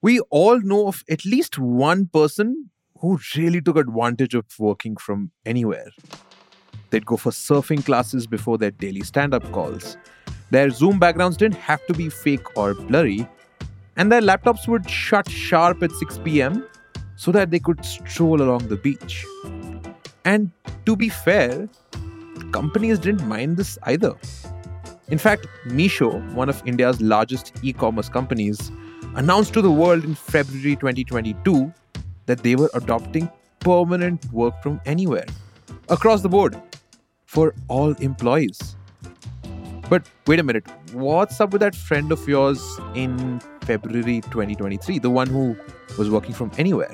We all know of at least one person who really took advantage of working from anywhere. They'd go for surfing classes before their daily stand up calls. Their Zoom backgrounds didn't have to be fake or blurry, and their laptops would shut sharp at 6 pm so that they could stroll along the beach. And to be fair, companies didn't mind this either. In fact, Meesho, one of India's largest e commerce companies, announced to the world in February 2022 that they were adopting permanent work from anywhere across the board for all employees. But wait a minute, what's up with that friend of yours in February 2023, the one who was working from anywhere?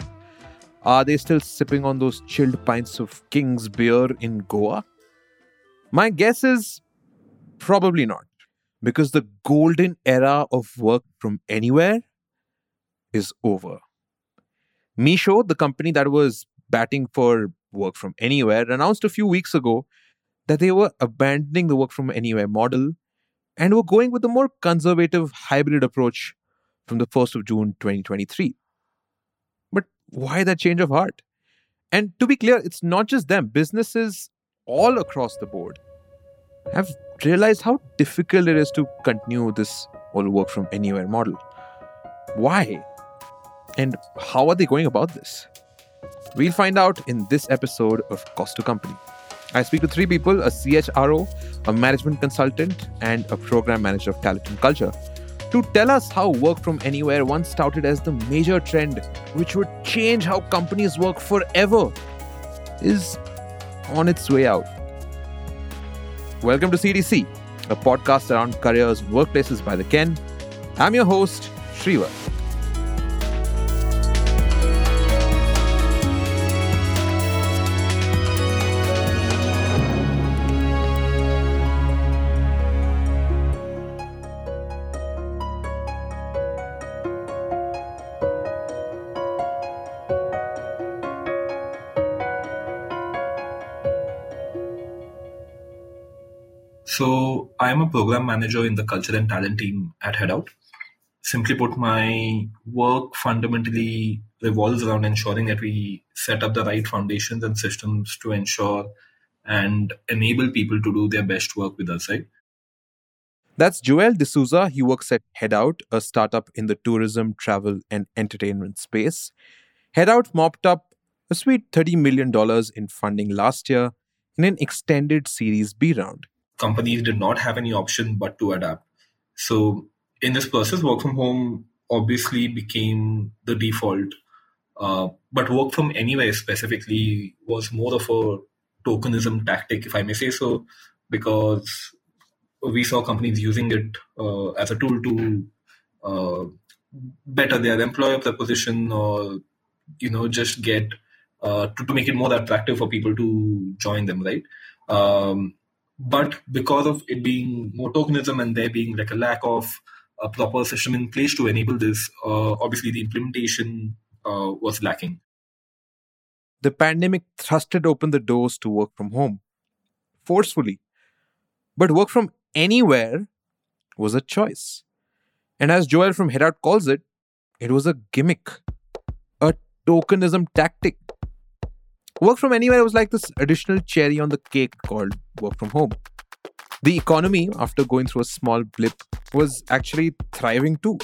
Are they still sipping on those chilled pints of King's beer in Goa? My guess is probably not, because the golden era of work from anywhere is over. Meesho, the company that was batting for work from anywhere, announced a few weeks ago that they were abandoning the work from anywhere model and were going with a more conservative hybrid approach from the 1st of June 2023. But why that change of heart? And to be clear, it's not just them, businesses all across the board have realized how difficult it is to continue this whole work from anywhere model. Why? And how are they going about this? We'll find out in this episode of Cost to Company. I speak to three people a CHRO, a management consultant, and a program manager of talent and culture to tell us how work from anywhere, once touted as the major trend which would change how companies work forever, is on its way out. Welcome to CTC, a podcast around careers, workplaces by the Ken. I'm your host, Shreevar. I am a program manager in the culture and talent team at Headout. Simply put, my work fundamentally revolves around ensuring that we set up the right foundations and systems to ensure and enable people to do their best work with us, right? That's Joel D'Souza. He works at Headout, a startup in the tourism, travel, and entertainment space. Headout mopped up a sweet $30 million in funding last year in an extended Series B round companies did not have any option but to adapt. So in this process, work from home obviously became the default. Uh, but work from anywhere specifically was more of a tokenism tactic, if I may say so, because we saw companies using it uh, as a tool to uh, better their employer proposition or you know just get uh, to, to make it more attractive for people to join them right um, but because of it being more tokenism and there being like a lack of a proper system in place to enable this, uh, obviously the implementation uh, was lacking. The pandemic thrusted open the doors to work from home forcefully. But work from anywhere was a choice. And as Joel from Headout calls it, it was a gimmick, a tokenism tactic Work from anywhere was like this additional cherry on the cake called work from home. The economy, after going through a small blip, was actually thriving too.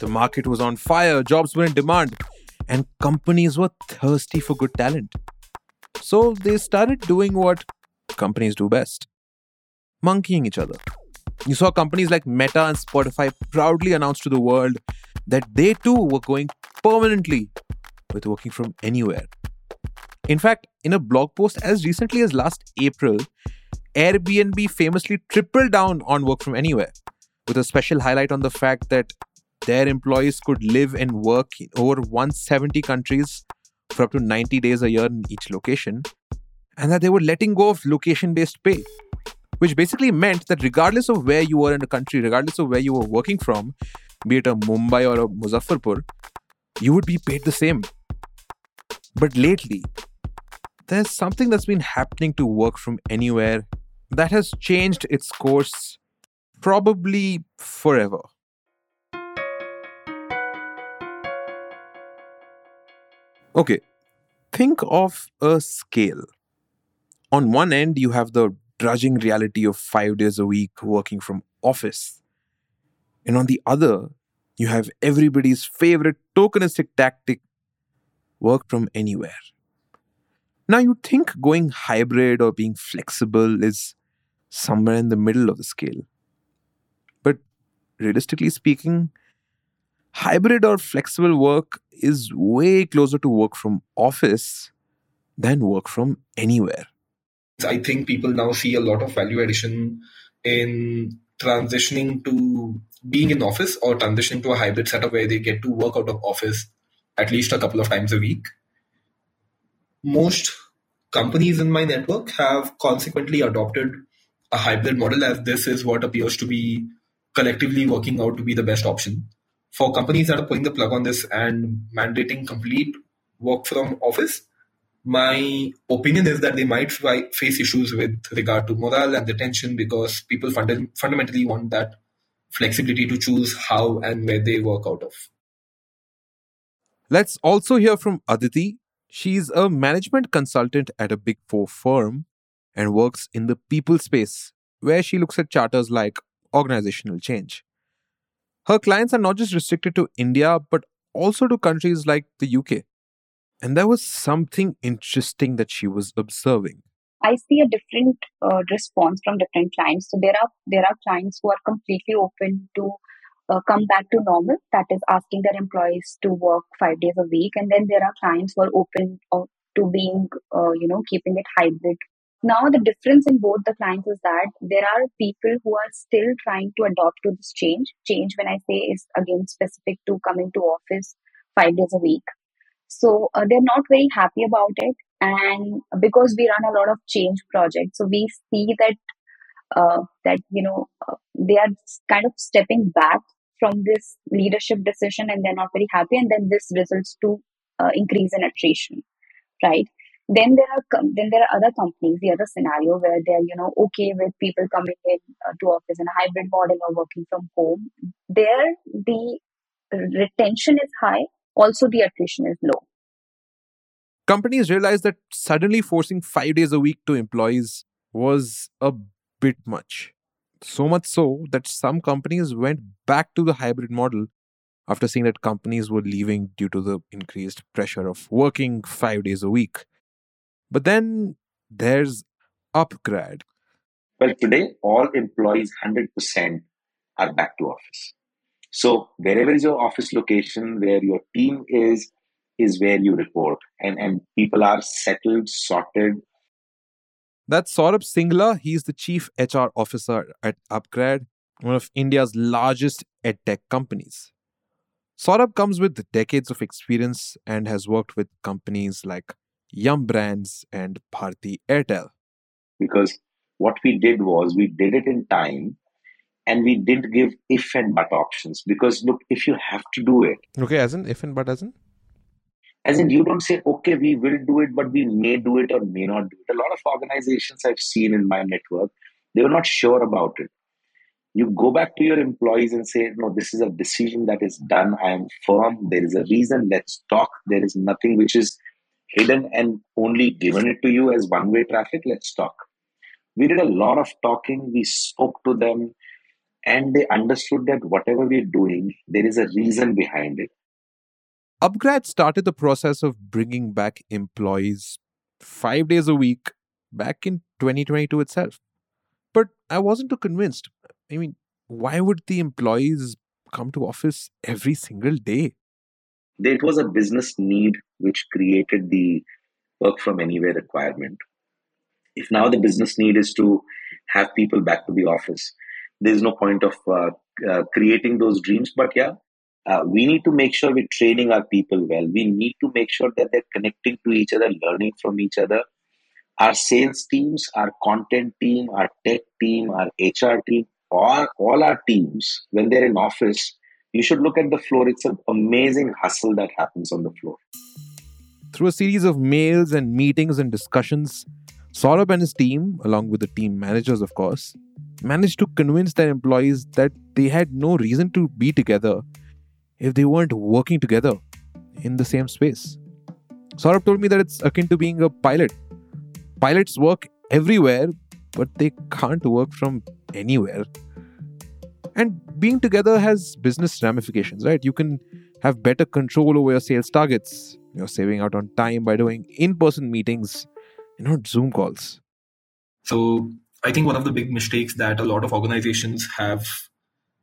The market was on fire, jobs were in demand, and companies were thirsty for good talent. So they started doing what companies do best monkeying each other. You saw companies like Meta and Spotify proudly announce to the world that they too were going permanently with working from anywhere. In fact, in a blog post as recently as last April, Airbnb famously tripled down on work from anywhere, with a special highlight on the fact that their employees could live and work in over 170 countries for up to 90 days a year in each location, and that they were letting go of location based pay, which basically meant that regardless of where you were in the country, regardless of where you were working from, be it a Mumbai or a Muzaffarpur, you would be paid the same. But lately, there's something that's been happening to work from anywhere that has changed its course probably forever. Okay, think of a scale. On one end, you have the drudging reality of five days a week working from office. And on the other, you have everybody's favorite tokenistic tactic work from anywhere. Now, you think going hybrid or being flexible is somewhere in the middle of the scale. But realistically speaking, hybrid or flexible work is way closer to work from office than work from anywhere. I think people now see a lot of value addition in transitioning to being in office or transitioning to a hybrid setup where they get to work out of office at least a couple of times a week. Most companies in my network have consequently adopted a hybrid model as this is what appears to be collectively working out to be the best option. For companies that are pulling the plug on this and mandating complete work from office, my opinion is that they might face issues with regard to morale and retention because people fund- fundamentally want that flexibility to choose how and where they work out of. Let's also hear from Aditi. She's a management consultant at a big four firm and works in the people space, where she looks at charters like organizational change. Her clients are not just restricted to India, but also to countries like the UK. And there was something interesting that she was observing. I see a different uh, response from different clients. So there are there are clients who are completely open to uh, come back to normal. That is asking their employees to work five days a week, and then there are clients who are open uh, to being uh, you know keeping it hybrid. Now the difference in both the clients is that there are people who are still trying to adopt to this change. Change when I say is again specific to coming to office five days a week so uh, they're not very happy about it. And because we run a lot of change projects, so we see that uh, that you know uh, they are kind of stepping back from this leadership decision, and they're not very happy, and then this results to uh, increase in attrition, right? Then there are then there are other companies, the other scenario where they're you know okay with people coming in uh, to office in a hybrid model or working from home. There the retention is high also the attrition is low. Companies realized that suddenly forcing five days a week to employees was a bit much. So much so that some companies went back to the hybrid model after seeing that companies were leaving due to the increased pressure of working five days a week. But then there's Upgrad. Well, today all employees 100% are back to office. So wherever is your office location, where your team is, is where you report, and and people are settled, sorted. That's Saurabh Singla. He's the chief HR officer at Upgrad, one of India's largest edtech companies. Saurabh comes with decades of experience and has worked with companies like Yum Brands and Bharti Airtel. Because what we did was we did it in time and we didn't give if and but options because look if you have to do it okay as in if and but as in as in you don't say okay we will do it but we may do it or may not do it. A lot of organizations i've seen in my network they were not sure about it. You go back to your employees and say no this is a decision that is done. I am firm. There is a reason. Let's talk. There is nothing which is hidden and only given it to you as one way traffic. Let's talk. We did a lot of talking. We spoke to them and they understood that whatever we're doing, there is a reason behind it. Upgrad started the process of bringing back employees five days a week back in 2022 itself. But I wasn't too convinced. I mean, why would the employees come to office every single day? It was a business need which created the work from anywhere requirement. If now the business need is to have people back to the office, there's no point of uh, uh, creating those dreams. But yeah, uh, we need to make sure we're training our people well. We need to make sure that they're connecting to each other, learning from each other. Our sales teams, our content team, our tech team, our HR team, all, all our teams, when they're in office, you should look at the floor. It's an amazing hustle that happens on the floor. Through a series of mails and meetings and discussions, Saurabh and his team, along with the team managers, of course, managed to convince their employees that they had no reason to be together if they weren't working together in the same space. Saurabh told me that it's akin to being a pilot. Pilots work everywhere, but they can't work from anywhere. And being together has business ramifications, right? You can have better control over your sales targets. You're saving out on time by doing in person meetings and not Zoom calls. So, I think one of the big mistakes that a lot of organizations have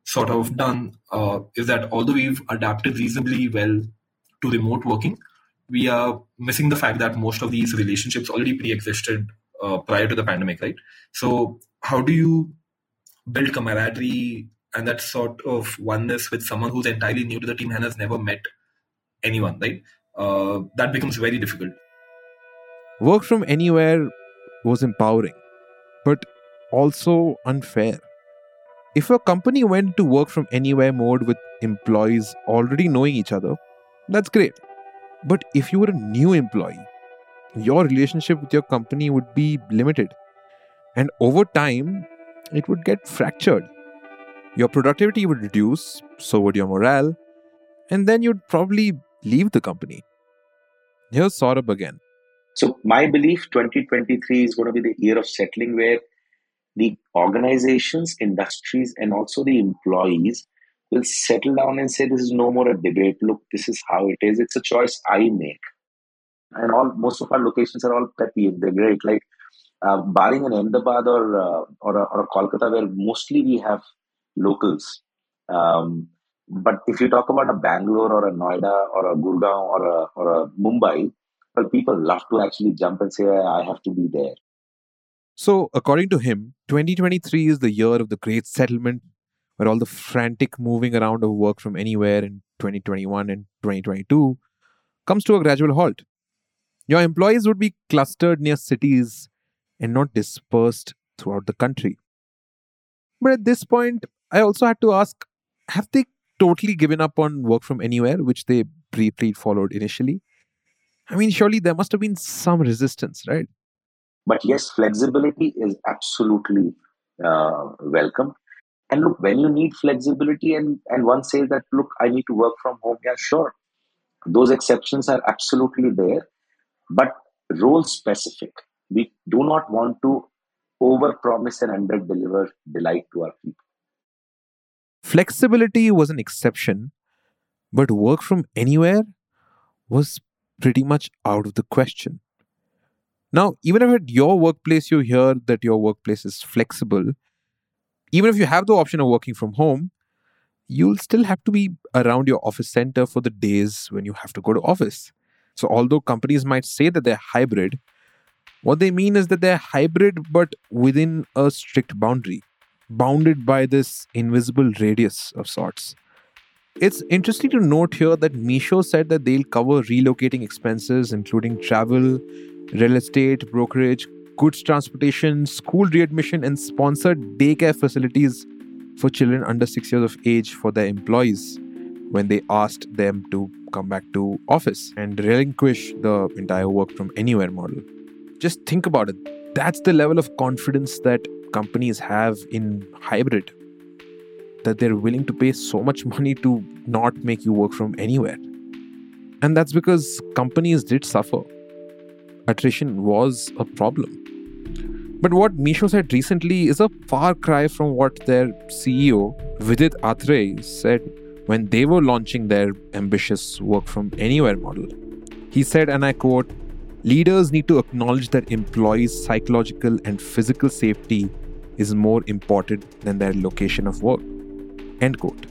sort of done uh, is that although we've adapted reasonably well to remote working, we are missing the fact that most of these relationships already pre-existed uh, prior to the pandemic, right? So, how do you build camaraderie and that sort of oneness with someone who's entirely new to the team and has never met anyone, right? Uh, that becomes very difficult. Work from anywhere was empowering, but also unfair. If a company went to work from anywhere mode with employees already knowing each other, that's great. But if you were a new employee, your relationship with your company would be limited. And over time, it would get fractured. Your productivity would reduce, so would your morale, and then you'd probably leave the company. Here's Saurabh again. So, my belief 2023 is going to be the year of settling where the organizations, industries, and also the employees will settle down and say, This is no more a debate. Look, this is how it is. It's a choice I make. And all most of our locations are all peppy. They're great. Like, uh, barring an Ahmedabad or, uh, or, a, or a Kolkata, where mostly we have locals. Um, but if you talk about a Bangalore or a Noida or a Gurgaon or a, or a Mumbai, well, people love to actually jump and say, I have to be there. So, according to him, 2023 is the year of the great settlement, where all the frantic moving around of work from anywhere in 2021 and 2022 comes to a gradual halt. Your employees would be clustered near cities and not dispersed throughout the country. But at this point, I also had to ask have they totally given up on work from anywhere, which they briefly followed initially? I mean, surely there must have been some resistance, right? But yes, flexibility is absolutely uh, welcome. And look, when you need flexibility and, and one says that, look, I need to work from home, yeah, sure. Those exceptions are absolutely there, but role specific. We do not want to over promise and under deliver delight to our people. Flexibility was an exception, but work from anywhere was pretty much out of the question. Now, even if at your workplace you hear that your workplace is flexible, even if you have the option of working from home, you'll still have to be around your office center for the days when you have to go to office. So, although companies might say that they're hybrid, what they mean is that they're hybrid but within a strict boundary, bounded by this invisible radius of sorts. It's interesting to note here that Meesho said that they'll cover relocating expenses, including travel, real estate, brokerage, goods transportation, school readmission, and sponsored daycare facilities for children under six years of age for their employees when they asked them to come back to office and relinquish the entire work from anywhere model. Just think about it. That's the level of confidence that companies have in hybrid that they're willing to pay so much money to not make you work from anywhere. And that's because companies did suffer attrition was a problem. But what Meesho said recently is a far cry from what their CEO, Vidit Aatrey, said when they were launching their ambitious work from anywhere model. He said, and I quote, Leaders need to acknowledge that employees' psychological and physical safety is more important than their location of work. End quote.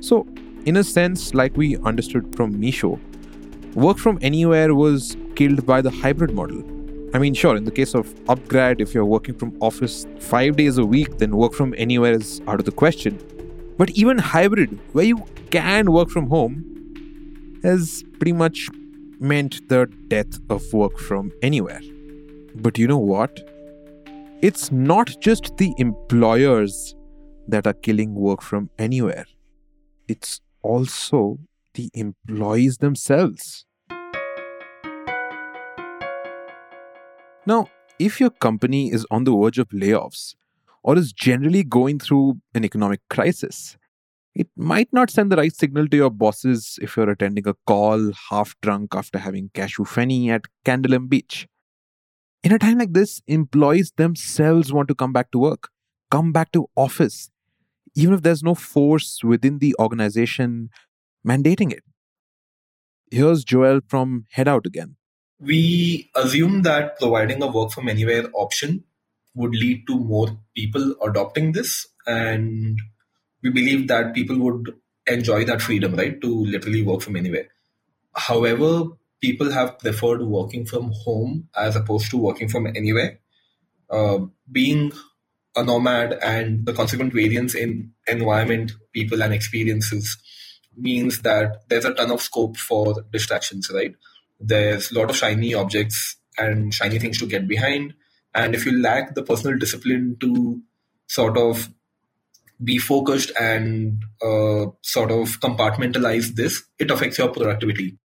So, in a sense, like we understood from Meesho, work from anywhere was killed by the hybrid model. I mean, sure, in the case of Upgrad, if you're working from office five days a week, then work from anywhere is out of the question. But even hybrid, where you can work from home, has pretty much meant the death of work from anywhere. But you know what? It's not just the employers that are killing work from anywhere, it's also the employees themselves. Now, if your company is on the verge of layoffs or is generally going through an economic crisis, It might not send the right signal to your bosses if you're attending a call half drunk after having cashew fenny at Candolim Beach. In a time like this, employees themselves want to come back to work, come back to office, even if there's no force within the organization mandating it. Here's Joel from Head Out again. We assume that providing a work from anywhere option would lead to more people adopting this, and we believe that people would enjoy that freedom, right, to literally work from anywhere. However, people have preferred working from home as opposed to working from anywhere. Uh, being a nomad and the consequent variance in environment, people, and experiences means that there's a ton of scope for distractions, right? There's a lot of shiny objects and shiny things to get behind. And if you lack the personal discipline to sort of be focused and uh, sort of compartmentalize this, it affects your productivity.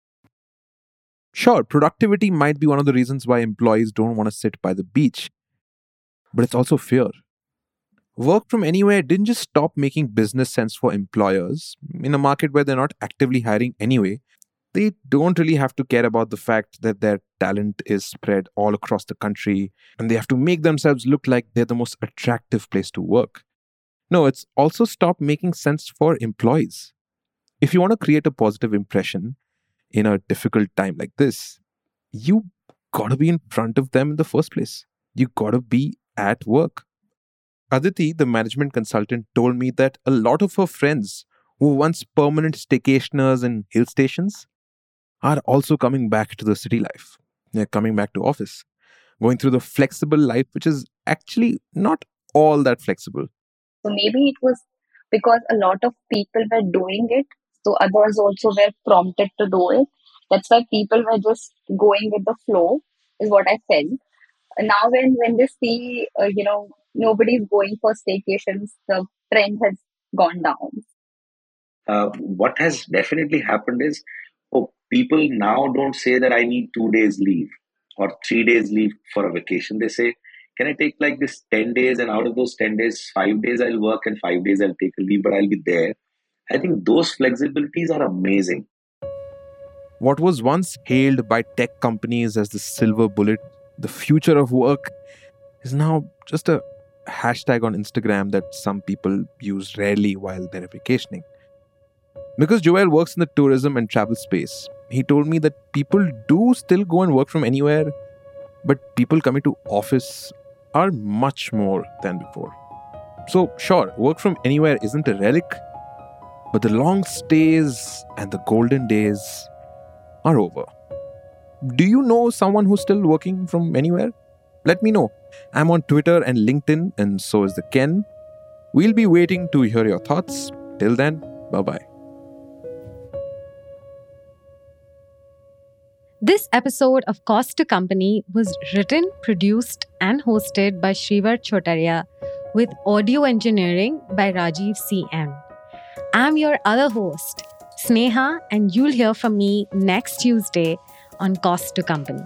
Sure, productivity might be one of the reasons why employees don't want to sit by the beach, but it's also fear. Work from anywhere didn't just stop making business sense for employers. In a market where they're not actively hiring anyway, they don't really have to care about the fact that their talent is spread all across the country and they have to make themselves look like they're the most attractive place to work. No, it's also stopped making sense for employees. If you want to create a positive impression in a difficult time like this, you gotta be in front of them in the first place. You gotta be at work. Aditi, the management consultant, told me that a lot of her friends who were once permanent staycationers in hill stations are also coming back to the city life. They're coming back to office, going through the flexible life, which is actually not all that flexible. So maybe it was because a lot of people were doing it, so others also were prompted to do it. That's why people were just going with the flow, is what I felt. Now, when when they see, uh, you know, nobody's going for staycations, the trend has gone down. Uh, what has definitely happened is, oh, people now don't say that I need two days leave or three days leave for a vacation. They say, can I take like this 10 days and out of those 10 days, five days I'll work and five days I'll take a leave, but I'll be there. I think those flexibilities are amazing. What was once hailed by tech companies as the silver bullet, the future of work, is now just a hashtag on Instagram that some people use rarely while they're vacationing. Because Joel works in the tourism and travel space, he told me that people do still go and work from anywhere, but people coming to office are much more than before. So, sure, work from anywhere isn't a relic, but the long stays and the golden days are over. Do you know someone who's still working from anywhere? Let me know. I'm on Twitter and LinkedIn, and so is the Ken. We'll be waiting to hear your thoughts. Till then, bye bye. This episode of Cost to Company was written, produced, and hosted by Shreevar Chhotaria with audio engineering by Rajiv CM. I'm your other host, Sneha, and you'll hear from me next Tuesday on Cost to Company.